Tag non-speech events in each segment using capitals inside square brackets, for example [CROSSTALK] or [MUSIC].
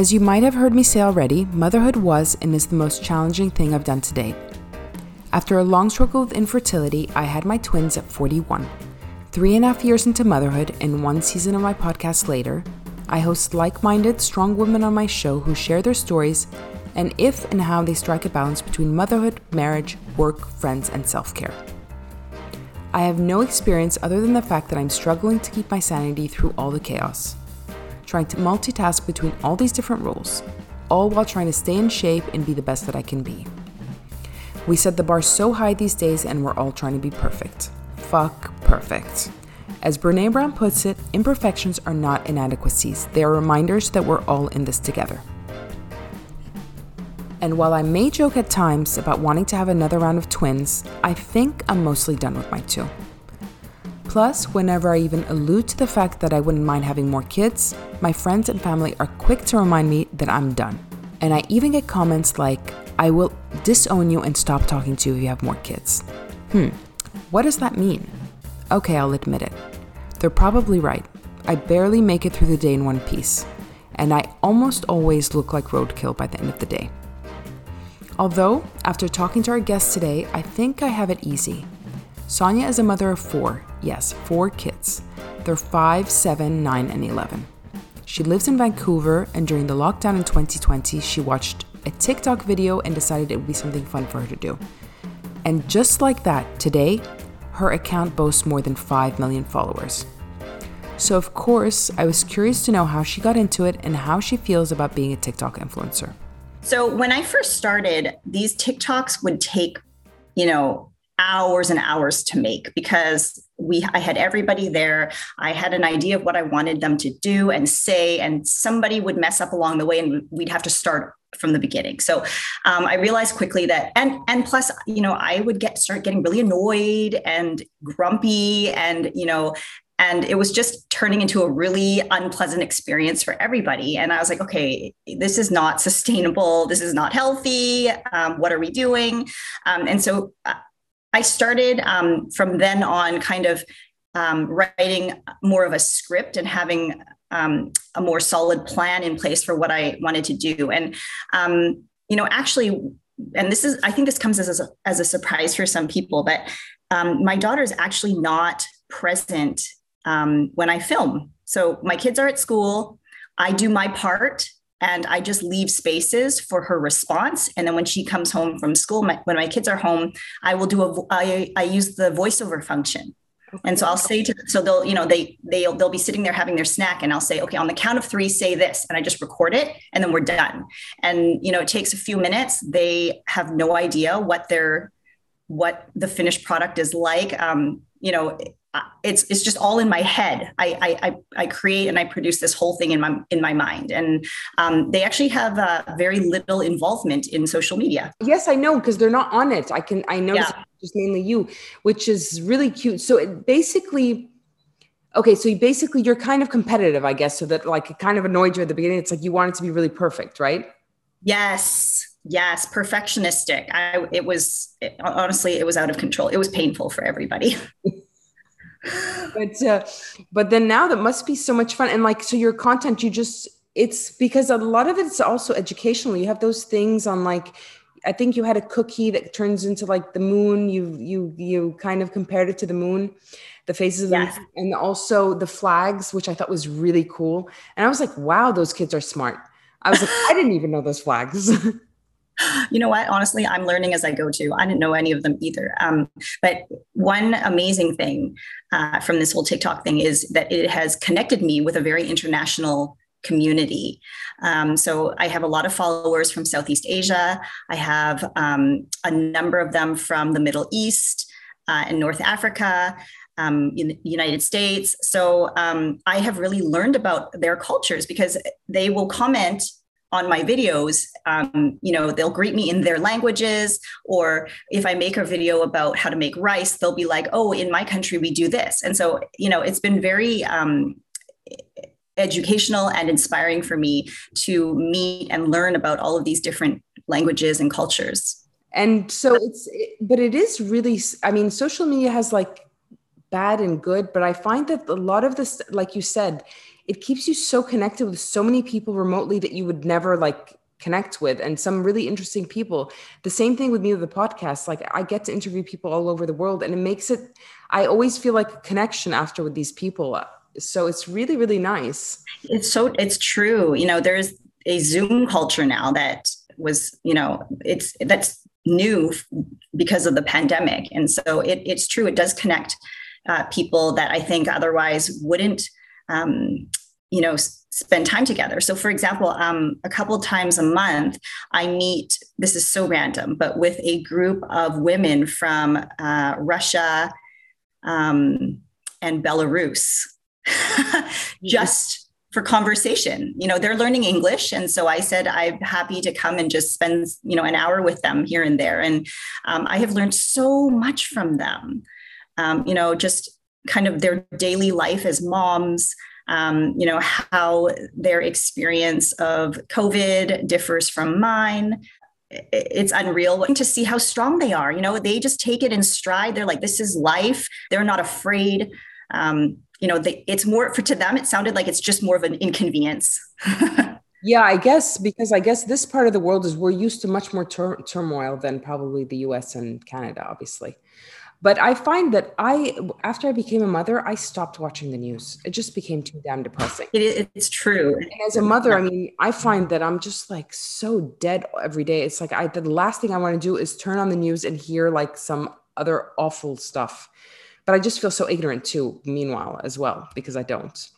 As you might have heard me say already, motherhood was and is the most challenging thing I've done to date. After a long struggle with infertility, I had my twins at 41. Three and a half years into motherhood and one season of my podcast later, I host like minded, strong women on my show who share their stories and if and how they strike a balance between motherhood, marriage, work, friends, and self care. I have no experience other than the fact that I'm struggling to keep my sanity through all the chaos, trying to multitask between all these different roles, all while trying to stay in shape and be the best that I can be. We set the bar so high these days and we're all trying to be perfect. Fuck perfect. As Brene Brown puts it, imperfections are not inadequacies, they are reminders that we're all in this together. And while I may joke at times about wanting to have another round of twins, I think I'm mostly done with my two. Plus, whenever I even allude to the fact that I wouldn't mind having more kids, my friends and family are quick to remind me that I'm done. And I even get comments like, I will disown you and stop talking to you if you have more kids. Hmm, what does that mean? Okay, I'll admit it. They're probably right. I barely make it through the day in one piece, and I almost always look like roadkill by the end of the day. Although, after talking to our guest today, I think I have it easy. Sonia is a mother of four, yes, four kids. They're 5, 7, 9, and 11. She lives in Vancouver, and during the lockdown in 2020, she watched a TikTok video and decided it would be something fun for her to do. And just like that, today, her account boasts more than 5 million followers. So, of course, I was curious to know how she got into it and how she feels about being a TikTok influencer. So, when I first started, these TikToks would take, you know, hours and hours to make because we I had everybody there. I had an idea of what I wanted them to do and say, and somebody would mess up along the way, and we'd have to start from the beginning. So um, I realized quickly that, and and plus, you know, I would get start getting really annoyed and grumpy, and you know, and it was just turning into a really unpleasant experience for everybody. And I was like, okay, this is not sustainable. This is not healthy. Um, what are we doing? Um, and so uh, I started um, from then on kind of um, writing more of a script and having um, a more solid plan in place for what I wanted to do. And, um, you know, actually, and this is, I think this comes as a, as a surprise for some people, but um, my daughter is actually not present um, when I film. So my kids are at school. I do my part and I just leave spaces for her response. And then when she comes home from school, my, when my kids are home, I will do a I, I use the voiceover function. Okay. And so I'll say to them, so they'll, you know, they they'll they'll be sitting there having their snack, and I'll say, okay, on the count of three, say this, and I just record it, and then we're done. And you know, it takes a few minutes. They have no idea what their what the finished product is like. Um, you know, it's it's just all in my head. I I I create and I produce this whole thing in my in my mind, and um, they actually have uh, very little involvement in social media. Yes, I know because they're not on it. I can I know yeah. just mainly you, which is really cute. So it basically. Okay, so you basically you're kind of competitive, I guess, so that like it kind of annoyed you at the beginning. It's like you want it to be really perfect, right? Yes, yes, perfectionistic. I it was it, honestly it was out of control. It was painful for everybody. [LAUGHS] but uh, but then now that must be so much fun. And like so your content you just it's because a lot of it's also educational. You have those things on like i think you had a cookie that turns into like the moon. You you you kind of compared it to the moon the faces of yes. and also the flags which i thought was really cool. And i was like wow those kids are smart. I was like i didn't even know those flags [LAUGHS] you know what? Honestly, I'm learning as I go too. I didn't know any of them either. Um, but one amazing thing uh, from this whole TikTok thing is that it has connected me with a very international community. Um, so I have a lot of followers from Southeast Asia. I have um, a number of them from the Middle East uh, and North Africa. Um, in the United States. So um, I have really learned about their cultures because they will comment on my videos um, you know they'll greet me in their languages or if i make a video about how to make rice they'll be like oh in my country we do this. And so you know it's been very um, educational and inspiring for me to meet and learn about all of these different languages and cultures. And so it's but it is really i mean social media has like bad and good but i find that a lot of this like you said it keeps you so connected with so many people remotely that you would never like connect with and some really interesting people. The same thing with me with the podcast. Like I get to interview people all over the world and it makes it I always feel like a connection after with these people. So it's really really nice. It's so it's true. You know, there's a Zoom culture now that was, you know, it's that's new because of the pandemic. And so it, it's true, it does connect uh, people that I think otherwise wouldn't, um, you know, spend time together. So, for example, um, a couple times a month, I meet, this is so random, but with a group of women from uh, Russia um, and Belarus, [LAUGHS] just for conversation. You know, they're learning English. And so I said, I'm happy to come and just spend, you know, an hour with them here and there. And um, I have learned so much from them, um, you know, just kind of their daily life as moms. Um, you know, how their experience of COVID differs from mine. It's unreal to see how strong they are. You know, they just take it in stride. They're like, this is life. They're not afraid. Um, you know, they, it's more for to them, it sounded like it's just more of an inconvenience. [LAUGHS] yeah, I guess because I guess this part of the world is we're used to much more tur- turmoil than probably the US and Canada, obviously. But I find that I, after I became a mother, I stopped watching the news. It just became too damn depressing. It, it's true. And as a mother, I mean, I find that I'm just like so dead every day. It's like I, the last thing I want to do is turn on the news and hear like some other awful stuff but I just feel so ignorant too, meanwhile, as well, because I don't.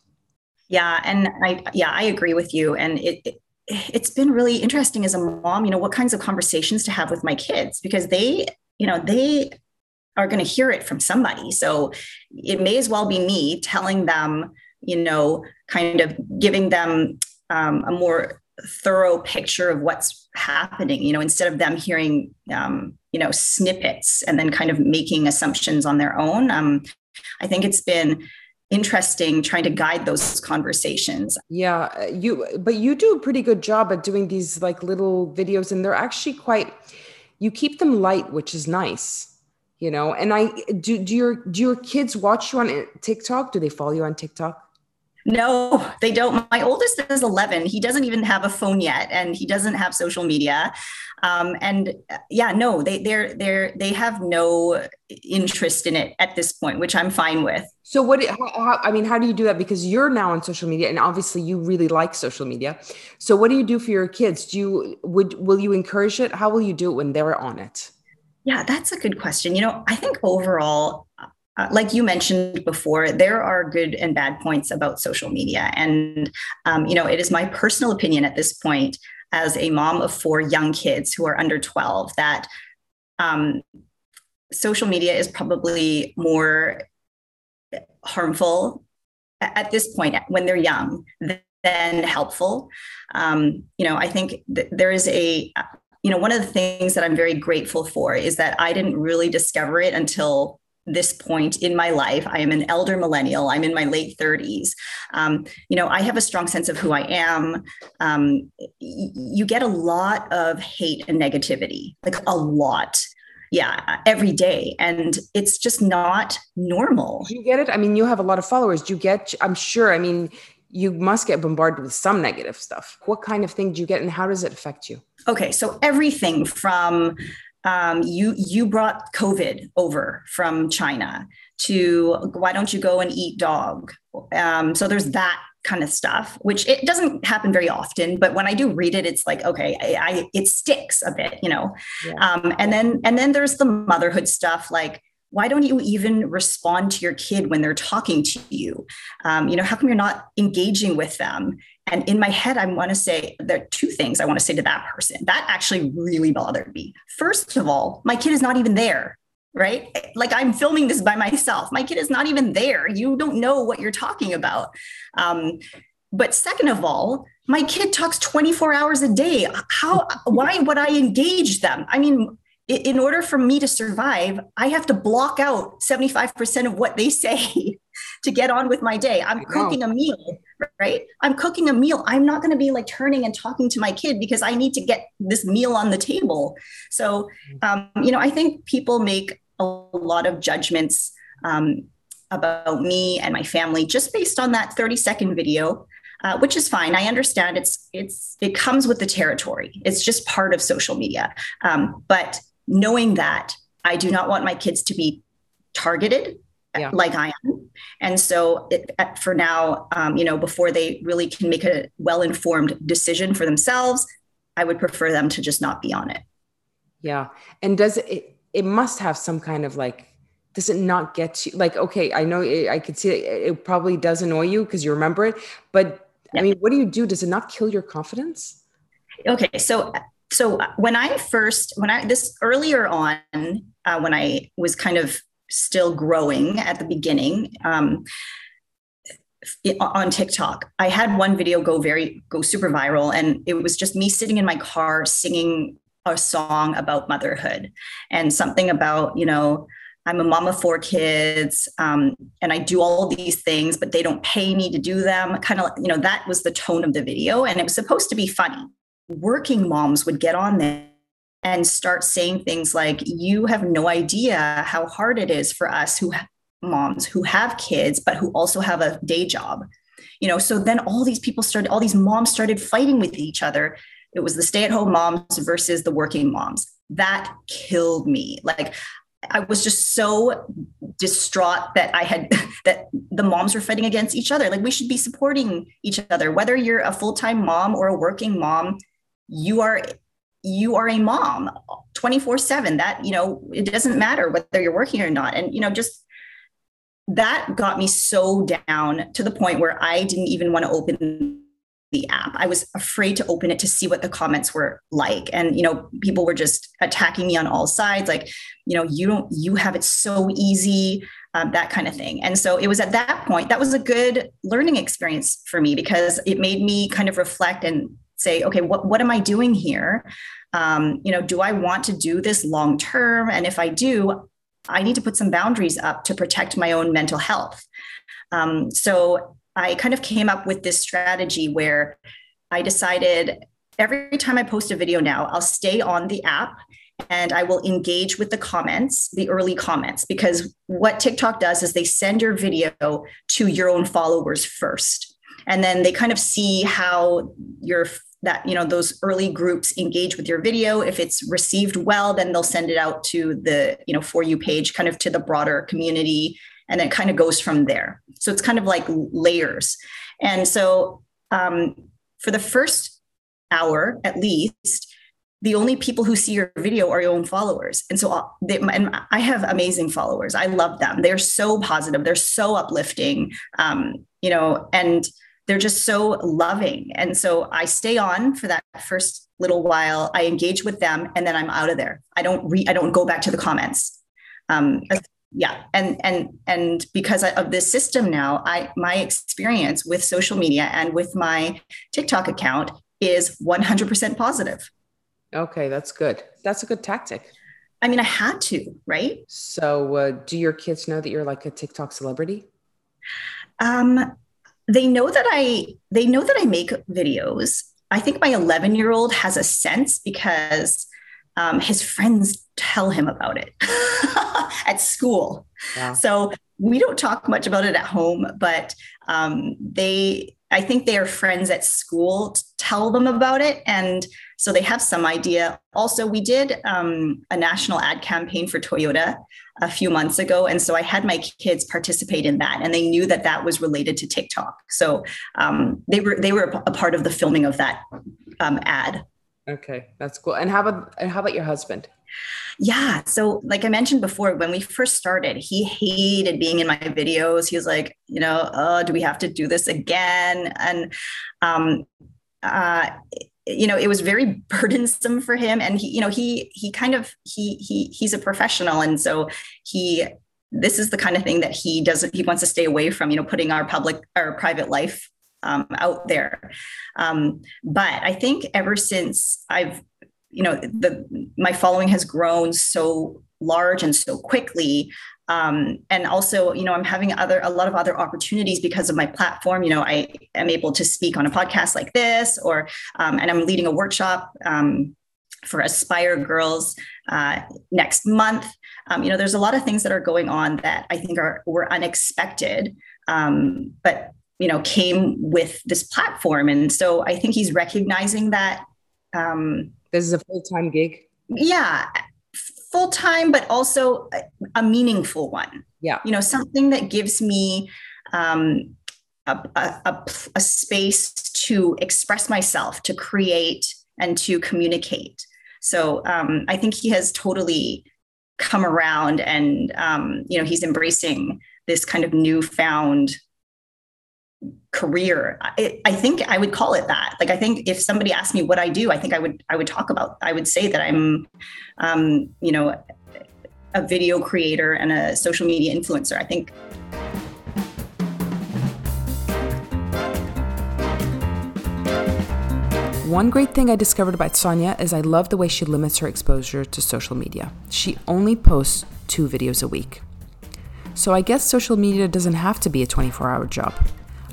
Yeah. And I, yeah, I agree with you. And it, it it's been really interesting as a mom, you know, what kinds of conversations to have with my kids because they, you know, they are going to hear it from somebody. So it may as well be me telling them, you know, kind of giving them um, a more thorough picture of what's happening you know instead of them hearing um, you know snippets and then kind of making assumptions on their own. Um, i think it's been interesting trying to guide those conversations. Yeah you but you do a pretty good job at doing these like little videos and they're actually quite you keep them light which is nice you know and i do do your do your kids watch you on tiktok do they follow you on tiktok no, they don't. My oldest is 11. He doesn't even have a phone yet, and he doesn't have social media. Um, and yeah, no, they they're they're they have no interest in it at this point, which I'm fine with. So what? How, how, I mean, how do you do that? Because you're now on social media, and obviously you really like social media. So what do you do for your kids? Do you would will you encourage it? How will you do it when they're on it? Yeah, that's a good question. You know, I think overall, uh, like you mentioned before, there are good and bad points about social media. And, um, you know, it is my personal opinion at this point, as a mom of four young kids who are under 12, that um, social media is probably more harmful at this point when they're young than helpful. Um, you know, I think th- there is a, you know, one of the things that I'm very grateful for is that I didn't really discover it until this point in my life. I am an elder millennial. I'm in my late 30s. Um, you know, I have a strong sense of who I am. Um, y- you get a lot of hate and negativity, like a lot. Yeah, every day. And it's just not normal. Do you get it? I mean, you have a lot of followers. Do you get, I'm sure, I mean, you must get bombarded with some negative stuff. What kind of thing do you get and how does it affect you? Okay, so everything from um, you you brought COVID over from China to why don't you go and eat dog? Um, so there's that kind of stuff, which it doesn't happen very often, but when I do read it, it's like okay, I, I it sticks a bit, you know. Yeah. Um, and then and then there's the motherhood stuff, like why don't you even respond to your kid when they're talking to you? Um, you know, how come you're not engaging with them? And in my head, I want to say there are two things I want to say to that person. That actually really bothered me. First of all, my kid is not even there, right? Like I'm filming this by myself. My kid is not even there. You don't know what you're talking about. Um, but second of all, my kid talks 24 hours a day. How, why would I engage them? I mean, in order for me to survive, I have to block out 75% of what they [LAUGHS] say to get on with my day. I'm cooking a meal, right? I'm cooking a meal. I'm not going to be like turning and talking to my kid because I need to get this meal on the table. So, um, you know, I think people make a lot of judgments um, about me and my family just based on that 30 second video uh, which is fine i understand it's it's it comes with the territory it's just part of social media um, but knowing that i do not want my kids to be targeted yeah. like i am. And so it, for now um, you know before they really can make a well-informed decision for themselves i would prefer them to just not be on it. Yeah. And does it it must have some kind of like does it not get you like okay i know it, i could see it, it probably does annoy you because you remember it but yeah. i mean what do you do? Does it not kill your confidence? Okay. So so when i first when i this earlier on uh, when i was kind of still growing at the beginning um, on TikTok. I had one video go very go super viral and it was just me sitting in my car singing a song about motherhood and something about, you know, I'm a mom of four kids, um, and I do all these things, but they don't pay me to do them. Kind of, you know, that was the tone of the video, and it was supposed to be funny. Working moms would get on there and start saying things like, "You have no idea how hard it is for us who moms who have kids, but who also have a day job." You know, so then all these people started, all these moms started fighting with each other. It was the stay-at-home moms versus the working moms that killed me. Like I was just so distraught that I had [LAUGHS] that the moms were fighting against each other. Like we should be supporting each other. Whether you're a full-time mom or a working mom, you are you are a mom 24/7. That, you know, it doesn't matter whether you're working or not. And you know, just that got me so down to the point where I didn't even want to open the app. I was afraid to open it to see what the comments were like. And, you know, people were just attacking me on all sides, like, you know, you don't, you have it so easy, um, that kind of thing. And so it was at that point, that was a good learning experience for me because it made me kind of reflect and say, okay, what, what am I doing here? Um, you know, do I want to do this long term? And if I do, I need to put some boundaries up to protect my own mental health. Um, so I kind of came up with this strategy where I decided every time I post a video now, I'll stay on the app and I will engage with the comments, the early comments, because what TikTok does is they send your video to your own followers first. And then they kind of see how your that you know those early groups engage with your video if it's received well then they'll send it out to the you know for you page kind of to the broader community and it kind of goes from there. So it's kind of like layers. And so um, for the first hour at least, the only people who see your video are your own followers. And so uh, they, and I have amazing followers. I love them. They're so positive. They're so uplifting. Um, you know, and they're just so loving. And so I stay on for that first little while. I engage with them, and then I'm out of there. I don't re. I don't go back to the comments. Um, yeah and and and because of this system now i my experience with social media and with my tiktok account is 100% positive okay that's good that's a good tactic i mean i had to right so uh, do your kids know that you're like a tiktok celebrity um they know that i they know that i make videos i think my 11 year old has a sense because um, his friends tell him about it [LAUGHS] at school. Yeah. So we don't talk much about it at home, but um, they, I think their friends at school tell them about it. And so they have some idea. Also, we did um, a national ad campaign for Toyota a few months ago. And so I had my kids participate in that and they knew that that was related to TikTok. So um, they were, they were a part of the filming of that um, ad. Okay, that's cool. And how about and how about your husband? Yeah. So, like I mentioned before, when we first started, he hated being in my videos. He was like, you know, oh, do we have to do this again? And, um, uh, you know, it was very [LAUGHS] burdensome for him. And he, you know, he he kind of he he he's a professional, and so he this is the kind of thing that he doesn't he wants to stay away from. You know, putting our public our private life um, out there. Um, but I think ever since I've, you know, the my following has grown so large and so quickly. Um, and also, you know, I'm having other a lot of other opportunities because of my platform. You know, I am able to speak on a podcast like this, or um, and I'm leading a workshop um, for Aspire Girls uh, next month. Um, you know, there's a lot of things that are going on that I think are were unexpected, um, but you know, came with this platform, and so I think he's recognizing that. Um, this is a full time gig. Yeah, full time, but also a, a, meaningful one. Yeah, you know, something that gives me. Um, a, a, a, space to express myself, to create, and to communicate. So um, I think he has totally come around and, um, you know, he's embracing this kind of newfound career I, I, think i would call it that like i think if somebody asked me what i do i think i would i would talk about i would say that i'm um, you know a video creator and a social media influencer i think One great thing I discovered about Sonia is I love the way she limits her exposure to social media. She only posts two videos a week. So I guess social media doesn't have to be a 24 hour job.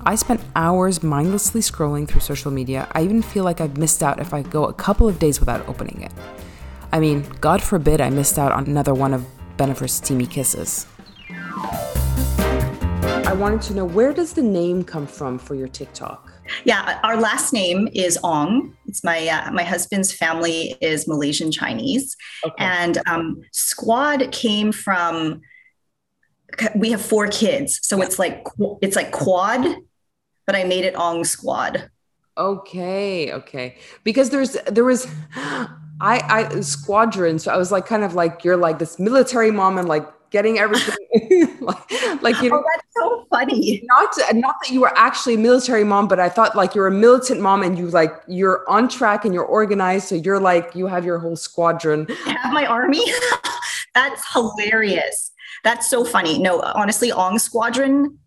I spent hours mindlessly scrolling through social media. I even feel like I've missed out if I go a couple of days without opening it. I mean, God forbid I missed out on another one of Bennifer's steamy kisses. I wanted to know where does the name come from for your TikTok? Yeah, our last name is Ong. It's my uh, my husband's family is Malaysian Chinese, okay. and um, Squad came from. We have four kids, so it's like it's like quad, but I made it Ong Squad. Okay, okay, because there's there was. I, I squadron. So I was like, kind of like you're like this military mom and like getting everything [LAUGHS] [LAUGHS] like, like you know, oh, that's so funny. Not not that you were actually a military mom, but I thought like you're a militant mom and you like you're on track and you're organized. So you're like you have your whole squadron. I have my army. [LAUGHS] that's hilarious. That's so funny. No, honestly, Ong Squadron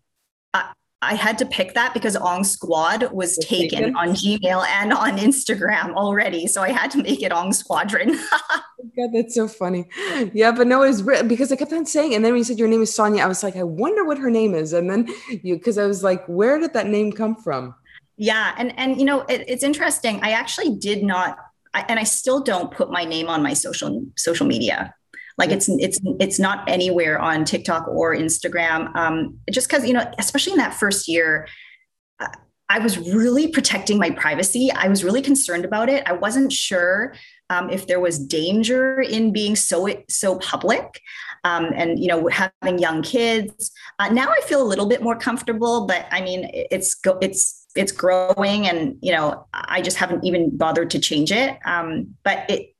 I had to pick that because Ong Squad was taken, taken, on Gmail and on Instagram already. So I had to make it Ong Squadron. [LAUGHS] God, that's so funny. Yeah, but no, it was written because I kept on saying, and then when you said your name is Sonia, I was like, I wonder what her name is. And then you, because I was like, where did that name come from? Yeah, and and you know, it, it's interesting. I actually did not, I, and I still don't put my name on my social social media. Like it's it's it's not anywhere on TikTok or Instagram. Um, just because you know, especially in that first year, I was really protecting my privacy. I was really concerned about it. I wasn't sure um, if there was danger in being so so public. Um, and you know having young kids uh, now i feel a little bit more comfortable but i mean it's go, it's it's growing and you know i just haven't even bothered to change it um, but it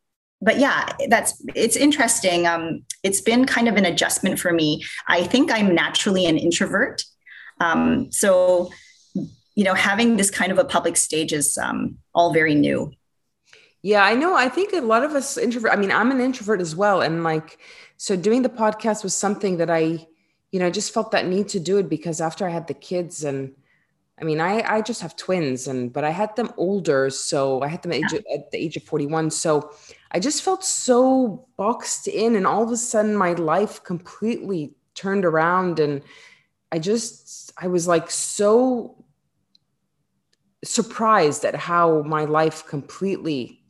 but yeah, that's it's interesting. Um, it's been kind of an adjustment for me. I think I'm naturally an introvert, um, so you know, having this kind of a public stage is um, all very new. Yeah, I know. I think a lot of us introvert. I mean, I'm an introvert as well, and like, so doing the podcast was something that I, you know, just felt that need to do it because after I had the kids and. I mean, I, I just have twins and but I had them older, so I had them age, at the age of 41. So I just felt so boxed in, and all of a sudden, my life completely turned around. And I just, I was like so surprised at how my life completely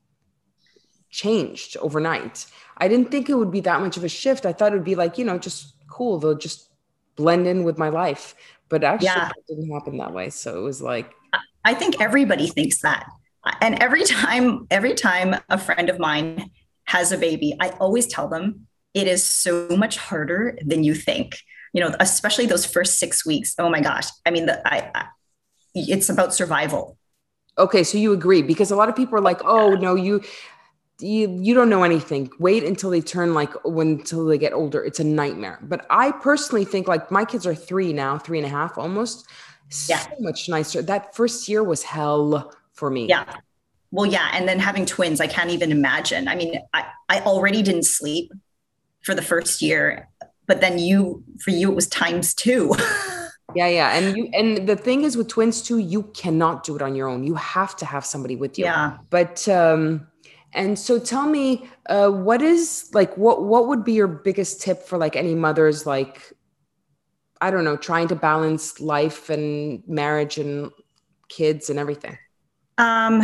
changed overnight. I didn't think it would be that much of a shift. I thought it would be like, you know, just cool. They'll just blend in with my life. But actually, yeah. it didn't happen that way. So it was like, I think everybody thinks that and every time every time a friend of mine has a baby i always tell them it is so much harder than you think. You know especially those first six weeks. Oh my gosh. I mean the, I, I it's about survival. Okay so you agree because a lot of people are like oh no you you, you don't know anything. Wait until they turn like when until they get older. It's a nightmare. But i personally think like my kids are three now three and a half almost. So yeah. much nicer. That first year was hell for me. Yeah. Well, yeah. And then having twins, I can't even imagine. I mean, I, I already didn't sleep for the first year, but then you, for you, it was times two. [LAUGHS] yeah. Yeah. And you, and the thing is with twins too, you cannot do it on your own. You have to have somebody with you. Yeah. But, um, and so tell me, uh, what is like, what, what would be your biggest tip for like any mothers, like, I don't know, trying to balance life and marriage and kids and everything? Um,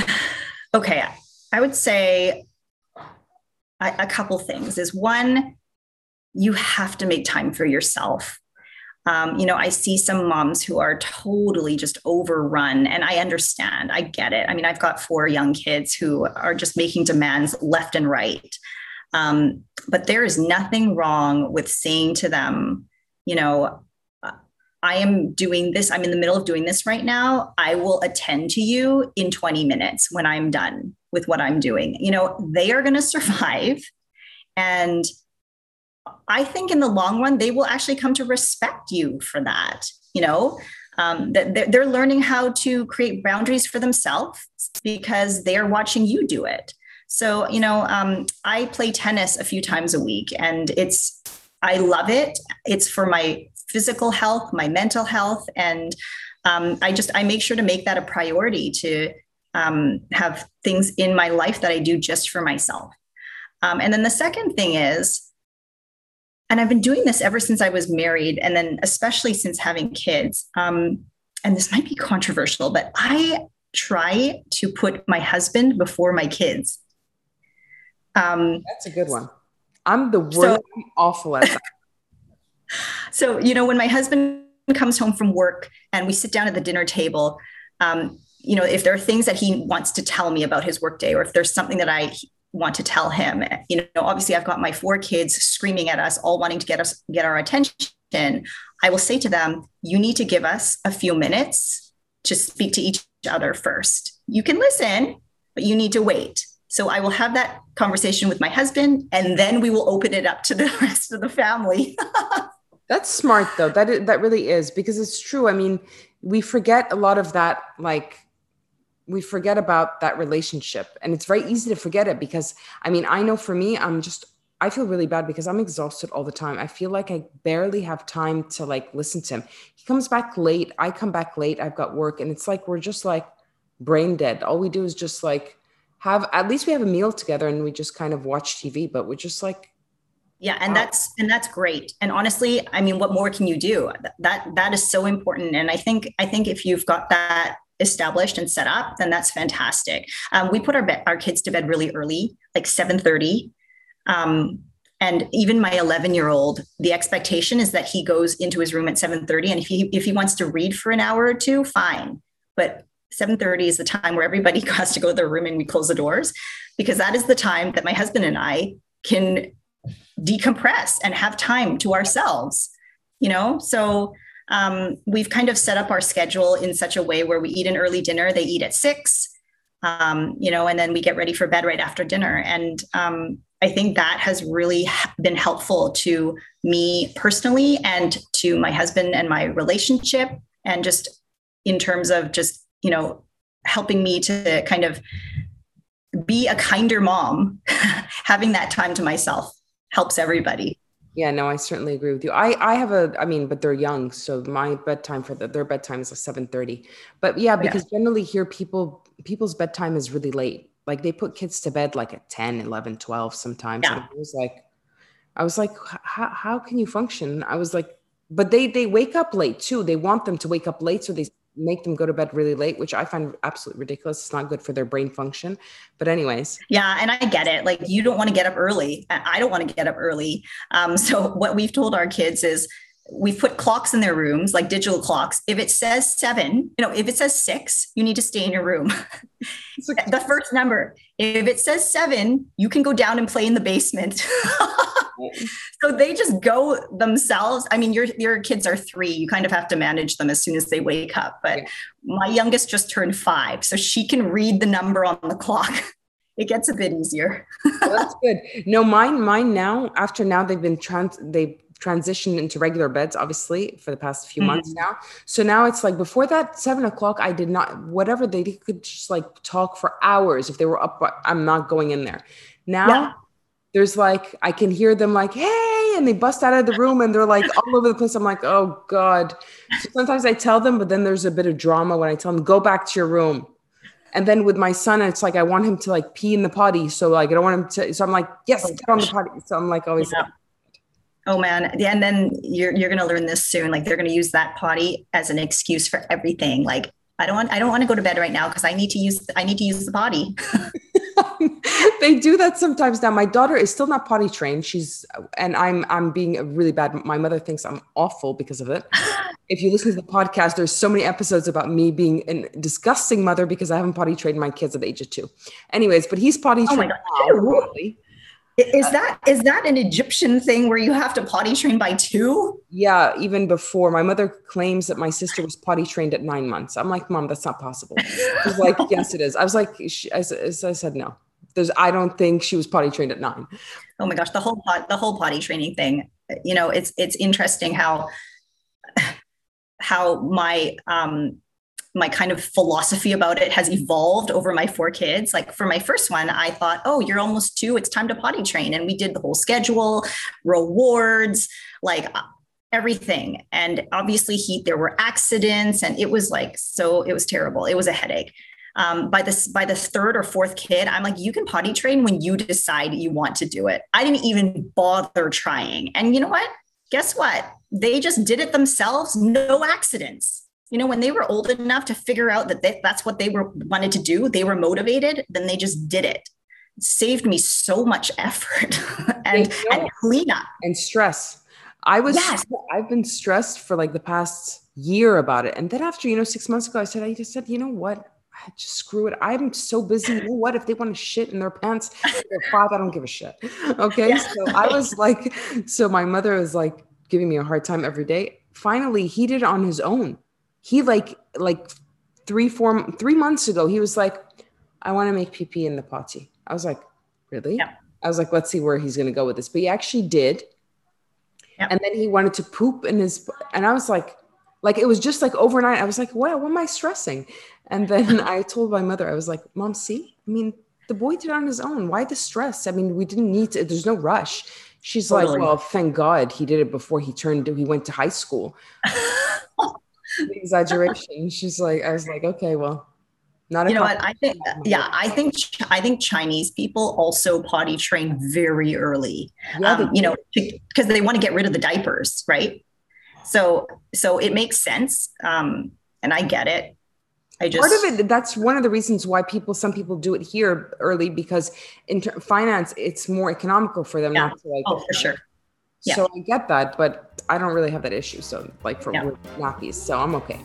okay. I would say a, a couple things is one, you have to make time for yourself. Um, you know, I see some moms who are totally just overrun, and I understand. I get it. I mean, I've got four young kids who are just making demands left and right. Um, but there is nothing wrong with saying to them, you know, I am doing this. I'm in the middle of doing this right now. I will attend to you in 20 minutes when I'm done with what I'm doing. You know, they are going to survive. And I think in the long run, they will actually come to respect you for that. You know, um, that they're learning how to create boundaries for themselves because they are watching you do it. So, you know, um, I play tennis a few times a week and it's, I love it. It's for my physical health, my mental health. And um, I just, I make sure to make that a priority to um, have things in my life that I do just for myself. Um, and then the second thing is, and I've been doing this ever since I was married, and then especially since having kids. Um, and this might be controversial, but I try to put my husband before my kids. Um, That's a good one. I'm the worst. So, I'm [LAUGHS] awful at that. [LAUGHS] so, you know, when my husband comes home from work and we sit down at the dinner table, um, you know, if there are things that he wants to tell me about his workday, or if there's something that I want to tell him, you know, obviously I've got my four kids screaming at us, all wanting to get us get our attention. I will say to them, you need to give us a few minutes to speak to each other first. You can listen, but you need to wait. So I will have that conversation with my husband, and then we will open it up to the [LAUGHS] rest of the family. [LAUGHS] That's smart, though. That is, that really is because it's true. I mean, we forget a lot of that, like we forget about that relationship, and it's very easy to forget it because I mean, I know for me, I'm just I feel really bad because I'm exhausted all the time. I feel like I barely have time to like listen to him. He comes back late. I come back late. I've got work, and it's like we're just like brain dead. All we do is just like have at least we have a meal together and we just kind of watch TV, but we're just like yeah and wow. that's and that's great. And honestly i mean what more can you do? That that is so important. And i think i think if you've got that established and set up then that's fantastic. Um, we put our be- our kids to bed really early like 7.30 um, and even my 11 year old the expectation is that he goes into his room at 7.30 and if he if he wants to read for an hour or two fine. But 7:30 is the time where everybody [LAUGHS] has to go to their room and we close the doors because that is the time that my husband and I can decompress and have time to ourselves you know? So um, we've kind of set up our schedule in such a way where we eat an early dinner they eat at six um, you know and then we get ready for bed right after dinner. And um, i think that has really been helpful to me personally and to my husband and my relationship and just in terms of just you know, helping me to kind of be a kinder mom, [LAUGHS] having that time to myself helps everybody. Yeah, no, I certainly agree with you. I I have a I mean, but they're young, so my bedtime for the, their bedtime is like 7:30. But yeah, because yeah. generally here people people's bedtime is really late. Like they put kids to bed like at 10, 11, 12 sometimes. Yeah. It was like I was like how how can you function? I was like but they they wake up late too. They want them to wake up late so they make them go to bed really late, which I find absolutely ridiculous. It's not good for their brain function. But, anyways. Yeah. And I get it. Like, you don't want to get up early. I don't want to get up early. Um, so, [LAUGHS] what we've told our kids is, we've put clocks in their rooms like digital clocks if it says seven you know if it says six you need to stay in your room [LAUGHS] the first number if it says seven you can go down and play in the basement [LAUGHS] so they just go themselves. I mean, your your kids are three. You kind of have to manage them as soon as they wake up. But yeah. my youngest just turned five, so she can read the number on the clock. It gets a bit easier. well, that's good. No, mine, mine now. After now, they've been trans. They transitioned into regular beds, obviously, for the past few mm-hmm. months now. So now it's like before that seven o'clock, I did not, whatever they could just like talk for hours. If they were up, I'm not going in there. Now yeah there's like I can hear them like, hey, and they bust out of the room and they're like [LAUGHS] all over the place. I'm like, oh God. So sometimes I tell them, but then there's a bit of drama when I tell them, go back to your room. And then with my son, it's like I want him to like pee in the potty. So like I don't want him to so I'm like, yes, oh, get on the potty. So I'm like always yeah. like, Oh man. And then you're you're gonna learn this soon. Like they're gonna use that potty as an excuse for everything. Like I don't want I don't want to go to bed right now because I need to use I need to use the potty. [LAUGHS] [LAUGHS] they do that sometimes now. My daughter is still not potty trained. She's and I'm I'm being really bad. My mother thinks I'm awful because of it. [LAUGHS] If you listen to the podcast, there's so many episodes about me being a disgusting mother because I haven't potty trained my kids at the age of two. Anyways, but he's potty oh trained oh now. Is that is that an Egyptian thing where you have to potty train by two? Yeah, even before. My mother claims that my sister was potty trained at nine months. I'm like, Mom, that's not possible. She's like, [LAUGHS] Yes, it is. I was like, she, I, I, said no. There's, I don't think she was potty trained at nine. Oh my gosh, the whole pot, the whole potty training thing. You know, it's it's interesting how how my um my kind of philosophy about it has evolved over my four kids. Like for my first one, I thought, oh, you're almost two, it's time to potty train. And we did the whole schedule, rewards, like uh, everything. And obviously, he there were accidents, and it was like so, it was terrible. It was a headache. Um, by this by the third or fourth kid i'm like you can potty train when you decide you want to do it i didn't even bother trying and you know what guess what they just did it themselves no accidents you know when they were old enough to figure out that they, that's what they were wanted to do they were motivated then they just did it, it saved me so much effort [LAUGHS] and, and cleanup and stress i was yes. i've been stressed for like the past year about it and then after you know six months ago i said i just said you know what just screw it. I'm so busy. You know what? If they want to shit in their pants, they're five. I don't give a shit. Okay. Yeah. So I was like, so my mother was like giving me a hard time every day. Finally, he did it on his own he like like three four three months ago he was like i want to make pp in the potty. I was like really? Yeah. i was like let's see where he's going to go with this. But he actually did. Yeah. and then he wanted to poop in his and i was like like it was just like overnight. I was like what, what am i stressing? And then [LAUGHS] i told my mother i was like mom see? I mean the boy did it on his own. Why the stress? I mean we didn't need to there's no rush. She's totally. like well thank god he did it before he turned he went to high school [LAUGHS] exaggeration. She's like, I was like, okay, well, not. You know what? I think, yeah, I think, I think Chinese people also potty train very early. Yeah, um, you know, because they want to get rid of the diapers, right? So, so it makes sense, um, and I get it. I just part of it. That's one of the reasons why people, some people do it here early because in ter- finance, it's more economical for them yeah. not to like. Oh, for sure. Yeah. So I get that, but I don't really have that issue. So like for yeah. nappies, so I'm okay.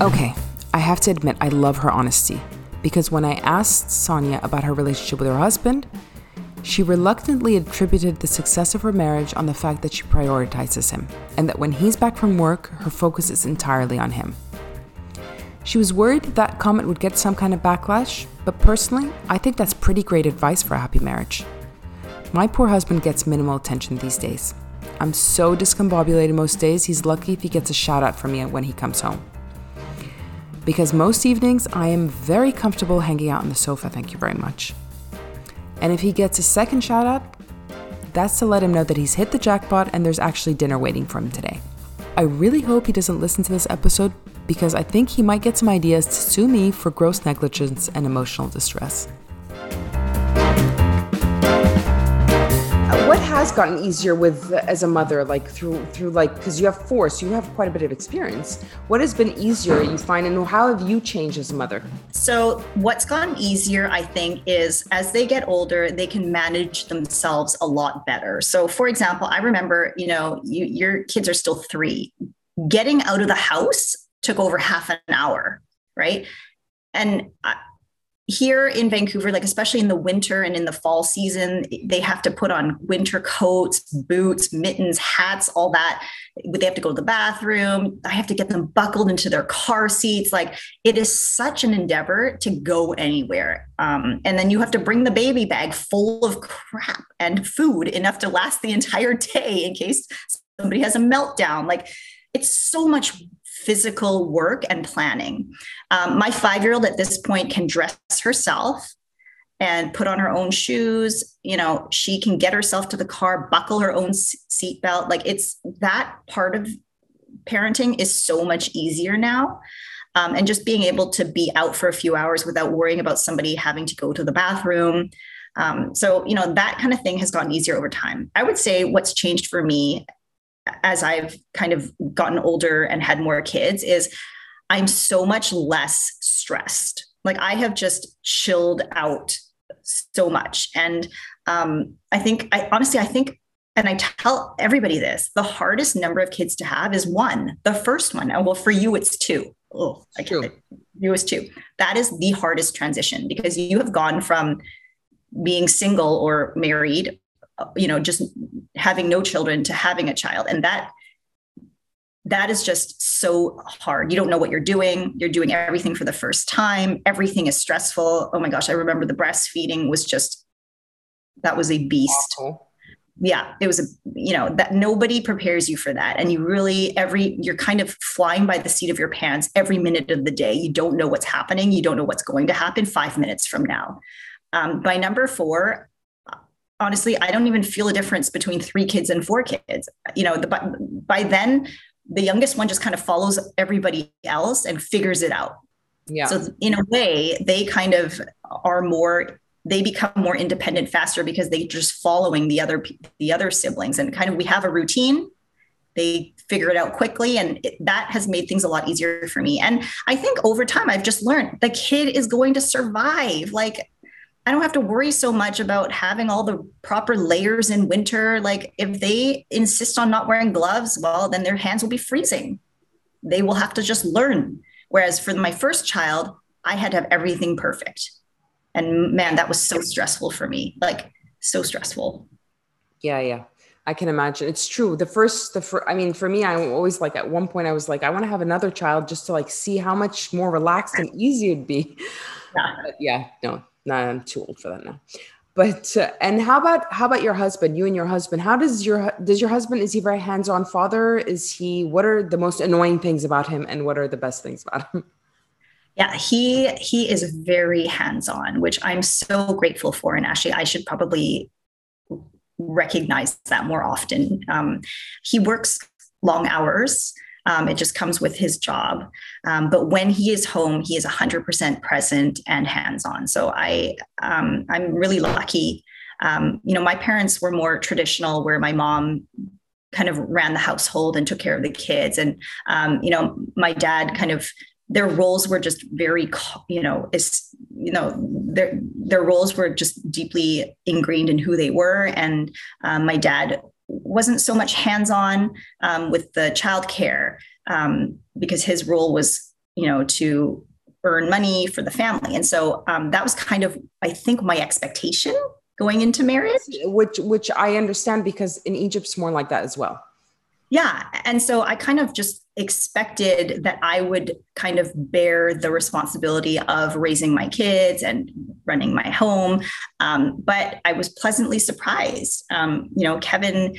Okay, I have to admit I love her honesty because when I asked Sonia about her relationship with her husband, she reluctantly attributed the success of her marriage on the fact that she prioritizes him and that when he's back from work, her focus is entirely on him. She was worried that comment would get some kind of backlash, but personally, I think that's pretty great advice for a happy marriage. My poor husband gets minimal attention these days. I'm so discombobulated most days, he's lucky if he gets a shout out from me when he comes home. Because most evenings I am very comfortable hanging out on the sofa, thank you very much. And if he gets a second shout out, that's to let him know that he's hit the jackpot and there's actually dinner waiting for him today. I really hope he doesn't listen to this episode because I think he might get some ideas to sue me for gross negligence and emotional distress. Has gotten easier with as a mother like through through like because you have four so you have quite a bit of experience. What has been easier you find and how have you changed as a mother? So what's gotten easier i think is as they get older they can manage themselves a lot better. So for example i remember you know you, your kids are still three. Getting out of the house took over half an hour right? And I, here in Vancouver, like especially in the winter and in the fall season, they have to put on winter coats, boots, mittens, hats, all that. They have to go to the bathroom. I have to get them buckled into their car seats. Like it is such an endeavor to go anywhere. Um, and then you have to bring the baby bag full of crap and food enough to last the entire [LAUGHS] day in case somebody has a meltdown. Like it's so much physical work and planning. Um, my five year old at this point can dress herself and put on her own shoes. You know, she can get herself to the car, buckle her own seatbelt. Like it's that part of parenting is so much easier now. Um, and just being able to be out for a few hours without worrying about somebody having to go to the bathroom. Um, so, you know, that kind of thing has gotten easier over time. I would say what's changed for me as I've kind of gotten older and had more kids is I'm so much less stressed. Like I have just chilled out so much. And um, I think, I honestly, I think, and I tell everybody this the hardest number of kids to have is one, the first one. And well, for you, it's two. Oh, I can't. You was two. That is the hardest transition because you have gone from being single or married, you know, just having no children to having a child. And that that is just so hard. You don't know what you're doing. You're doing everything for the first time. Everything is stressful. Oh my gosh, I remember the breastfeeding was just that was a beast. Awful. Yeah, it was a you know that nobody prepares you for that and you really every you're kind of flying by the seat of your pants every minute of the day. You don't know what's happening, you don't know what's going to happen 5 minutes from now. Um, by number 4, honestly, I don't even feel a difference between 3 kids and 4 kids. You know, the, by, by then the youngest one just kind of follows everybody else and figures it out. Yeah. So in a way, they kind of are more they become more independent faster because they just following the other the other siblings and kind of we have a routine they figure it out quickly and it, that has made things a lot easier for me and i think over time i've just learned the kid is going to survive like I don't have to worry so much about having all the proper layers in winter. Like if they insist on not wearing gloves, well, then their hands will be freezing. They will have to just learn. Whereas for my first child, I had to have everything perfect. And man, that was so stressful for me. Like so stressful. Yeah, yeah. I can imagine. It's true. The first, the first, I mean, for me, I always like at one point I was like, I want to have another child just to like see how much more relaxed and easy it'd be. Yeah. Yeah, no, no, I'm too old for that now. But uh, and how about how about your husband? You and your husband. How does your does your husband is he very hands on father? Is he? What are the most annoying things about him, and what are the best things about him? Yeah, he he is very hands on, which I'm so grateful for. And actually, I should probably recognize that more often. Um, he works long hours. Um, it just comes with his job. Um, but when he is home, he is 100% present and hands on. So I, um, I'm really lucky. Um, you know, my parents were more traditional, where my mom kind of ran the household and took care of the kids. And, um, you know, my dad kind of, their roles were just very, you know, is, you know, their, their roles were just deeply ingrained in who they were. And um, my dad wasn't so much hands-on um, with the childcare um, because his role was, you know, to earn money for the family, and so um, that was kind of, I think, my expectation going into marriage. Which, which I understand because in Egypt's more like that as well. Yeah, and so I kind of just expected that I would kind of bear the responsibility of raising my kids and running my home. Um, but I was pleasantly surprised. Um, you know, Kevin,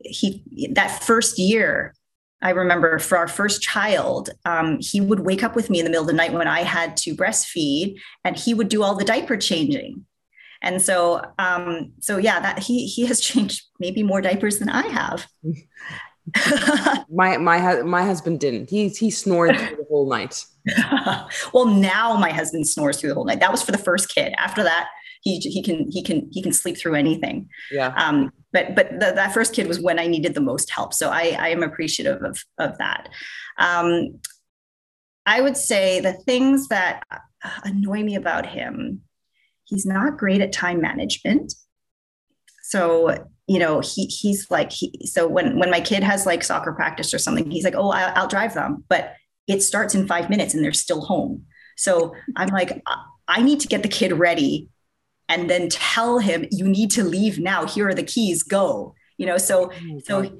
he that first year, I remember for our first child, um, he would wake up with me in the middle of the night when I had to breastfeed, and he would do all the diaper changing. And so, um, so yeah, that he he has [LAUGHS] changed maybe more diapers than I have. [LAUGHS] [LAUGHS] my my my husband didn't. He he snored through the whole night. [LAUGHS] well, now my husband snores through the whole night. That was for the first kid. After that, he he can he can he can sleep through anything. Yeah. Um. But but the, that first kid was when I needed the most help. So I I am appreciative of of that. Um. I would say the things that annoy me about him, he's not great at time management. So you know he he's like he so when when my kid has like soccer practice or something he's like oh I'll, I'll drive them. But it starts in five minutes and they're still home. So i'm like i need to get the kid ready and then tell him you need to leave now. Here are the keys. Go. You know so oh so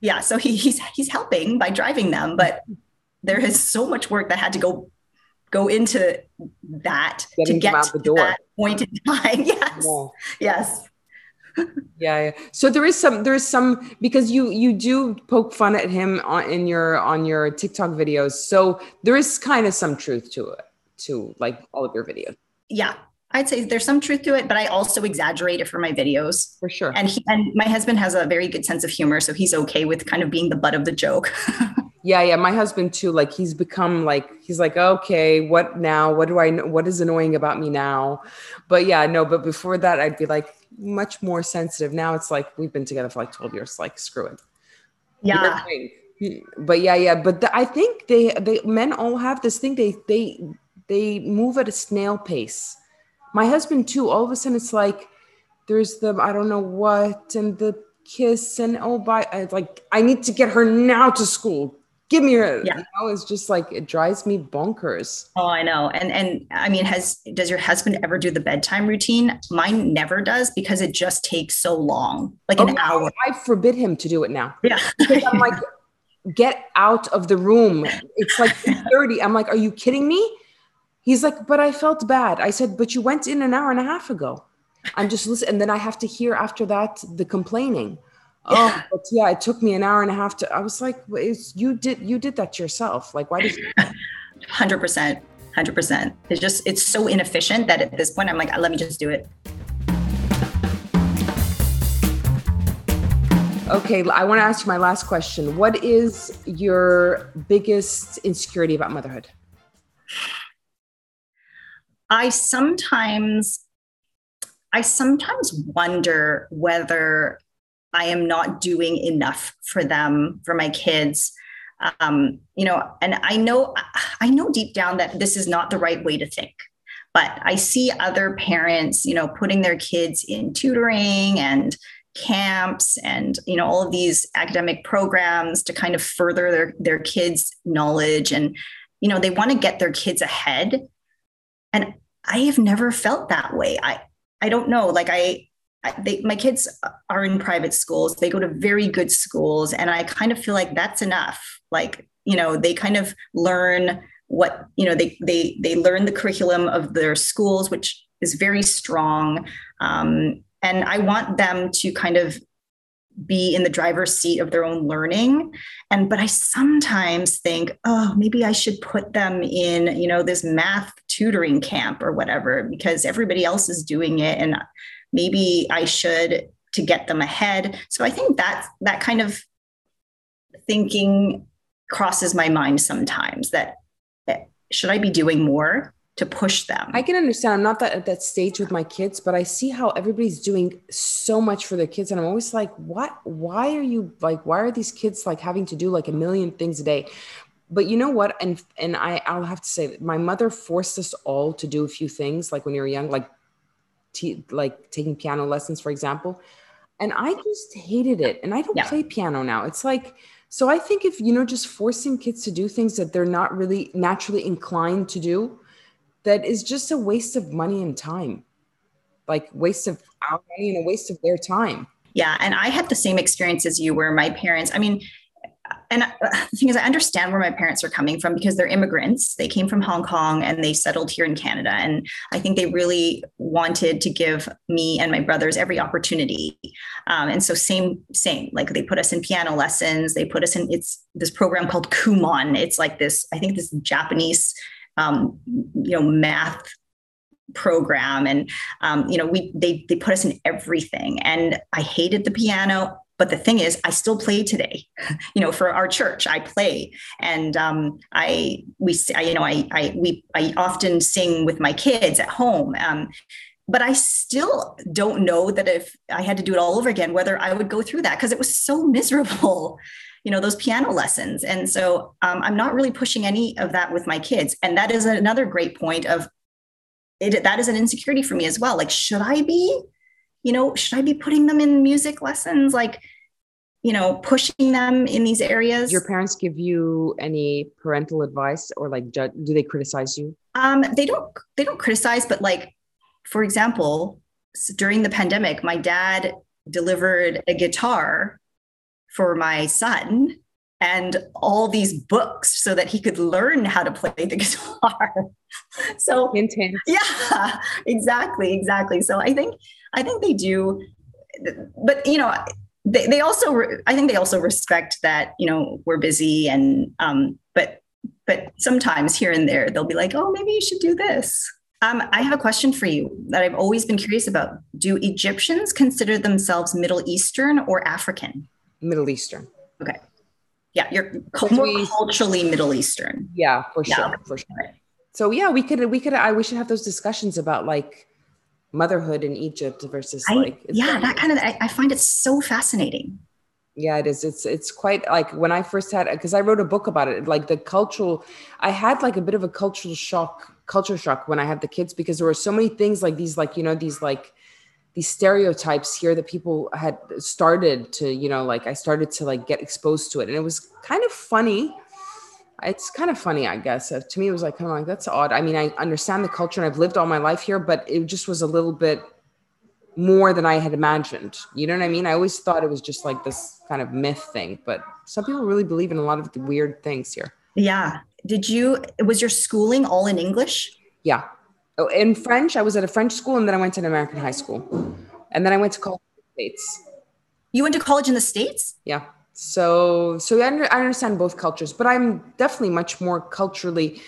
yeah. so he, he's he's helping by driving them but [LAUGHS] there is so much work that had to go go into that Getting to get to that point in time. [LAUGHS] Yes. Yeah. yes yeah, yeah, So there is some, there is some because you you do poke fun at him on in your on your TikTok videos. So there is kind of some truth to it, to like all of your videos. Yeah, I'd say there's some truth to it, but I also exaggerate it for my videos. For sure. And he, and my husband has a very good sense of humor, so he's okay with kind of being the butt of the joke. [LAUGHS] yeah, yeah. My husband too. Like he's become like he's like, okay, what now? What do I know? What is annoying about me now? But yeah, no. But before that, I'd be like, much more sensitive. Now it's like we've been together for like 12 years. Like screw it. Yeah. But yeah, yeah. But the, I think they they men all have this thing. They they they move at a snail pace. My husband too. All of a sudden, it's like there's the I don't know what and the kiss and oh by like I need to get her now to school. Give me her. Yeah. You know, it's just like it drives me bonkers. Oh, I know. And and I mean, has does your husband ever do the bedtime routine? Mine never does because it just takes so long, like an oh, hour. I forbid him to do it now. Yeah. [LAUGHS] Because I'm like, get out of the room. It's like [LAUGHS] 30. I'm like, are you kidding me? He's like, but I felt bad. I said, but you went in an hour and a half ago. I'm just listening. And then I have to hear after that the complaining. Oh, but yeah, it took me an hour and a half to. I was like, you did you did that yourself. Like, why did you? [LAUGHS] Hundred percent, hundred percent. It's just it's so inefficient that at this point I'm like, uh, let me just do it. Okay, I want to ask you my last question. What is your biggest insecurity about motherhood? I sometimes I sometimes wonder whether I am not doing enough for them, for my kids. Um, you know, and I know I know deep down that this is not the right way to think. But I see other parents, you know, putting their kids in tutoring and camps and you know all of these academic programs to kind of further their their kids knowledge and you know they want to get their kids ahead and i have never felt that way i i don't know like i they, my kids are in private schools. They go to very good schools. And I kind of feel like that's enough. Like, you know, they kind of learn what, you know, they, they, they learn the curriculum of their schools, which is very strong. Um, and I want them to kind of be in the driver's seat of their own learning and but i sometimes think oh maybe i should put them in you know this math tutoring camp or whatever because everybody else is doing it and maybe I should to get them ahead. So I think that that kind of thinking crosses my mind sometimes that, that should I be doing more to push them? I can understand. I'm not that at that stage with my kids, but I see how everybody's doing so much for their kids. And I'm always like, what, why are you like, why are these kids like having to do like a million things a day? But you know what? And and I, I'll have to say my mother forced us all to do a few things like when you were young, like t- like taking piano lessons, for example. And I just hated it. And I don't yeah. play piano now. It's like, so I think if, you know, just forcing kids to do things that they're not really naturally inclined to do, that is just a waste of money and time. Like waste of our money and a waste of their time. Yeah. And I had the same experience as you where my parents, I mean, and the thing is, I understand where my parents are coming from because they're immigrants. They came from Hong Kong and they settled here in Canada. And I think they really wanted to give me and my brothers every opportunity. Um, and so, same, same. Like they put us in piano lessons. They put us in it's this program called Kumon. It's like this, I think, this Japanese, um, you know, math program and um, you know we they they put us in everything and i hated the piano but the thing is, I still play today. [LAUGHS] you know, for our church, I play, and um, I we I, you know I I we I often sing with my kids at home. Um, but I still don't know that if I had to do it all over again, whether I would go through that because it was so [LAUGHS] miserable. You know those piano lessons, and so um, I'm not really pushing any of that with my kids. And that is another great point of it. That is an insecurity for me as well. Like, should I be? You know, should I be putting them in music lessons? Like, you know, pushing them in these areas. Your parents give you any parental advice or like do they criticize you? Um, they don't they don't criticize, but like, for example, during the pandemic, my dad delivered a guitar for my son and all these books so that he could learn how to play the [LAUGHS] guitar. so intense. Yeah, exactly, exactly. So I think I think they do, but you know, they, they also I think they also respect that you know we're busy and um, but but sometimes here and there they'll be like, oh, maybe you should do this. Um, I have a question for you that I've always been curious about. Do Egyptians consider themselves Middle Eastern or African? Middle Eastern. Okay. Yeah, you're more culturally Middle Eastern. Yeah, for sure, yeah. for sure. So yeah, we could we could I we should have those discussions about like motherhood in Egypt versus I, like yeah, that kind of I, I find it so fascinating. Yeah, it is. It's it's quite like when I first had because I wrote a book about it. Like the cultural, I had like a bit of a cultural shock culture shock when I had the kids because there were so many things like these, like, you know, these like these stereotypes here that people had started to, you know, like I started to like get exposed to it. And it was kind of funny. It's kind of funny, I guess. Uh, to me, it was like kind of like that's odd. I mean, I understand the culture and I've lived all my life here, but it just was a little bit more than I had imagined. You know what I mean? I always thought it was just like this kind of myth thing, but some people really believe in a lot of the weird things here. Yeah. Did you, was your schooling all in English? Yeah. Oh, in French, I was at a French school and then I went to an American high school. And then I went to college in the States. You went to college in the States? Yeah. So, so I, under, I understand both cultures, but I'm definitely much more culturally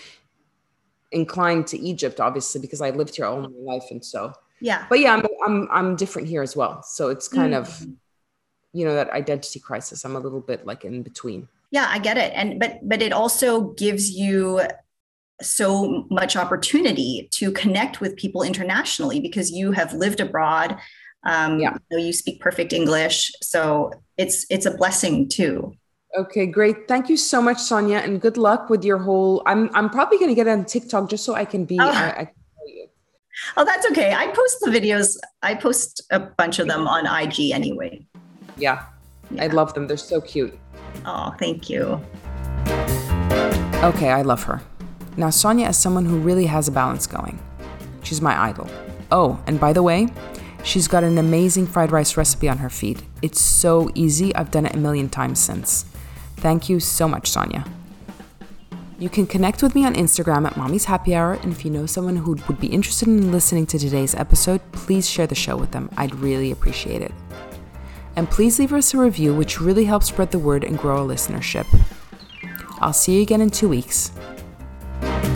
inclined to Egypt, obviously, because I lived here all my life. And so, yeah. But yeah, I'm, I'm, I'm different here as well. So it's kind mm. of, you know, that identity crisis. I'm a little bit like in between. Yeah, I get it. And, but, but it also gives you so much opportunity to connect with people internationally because you have lived abroad. Um, yeah. You, know, you speak perfect English, so it's it's a blessing too. Okay, great. Thank you so much, Sonia, and good luck with your whole. I'm I'm probably going to get on TikTok just so I can be. Oh. I, I, oh, that's okay. I post the videos. I post a bunch of them on IG anyway. Yeah, yeah. I love them. They're so cute. Oh, thank you. Okay, I love her. Now, Sonia is someone who really has a balance going. She's my idol. Oh, and by the way, she's got an amazing fried rice recipe on her feed. It's so easy, I've done it a million times since. Thank you so much, Sonia. You can connect with me on Instagram at Mommy's Happy Hour, and if you know someone who would be interested in listening to today's episode, please share the show with them. I'd really appreciate it. And please leave us a review, which really helps spread the word and grow our listenership. I'll see you again in two weeks. Bye.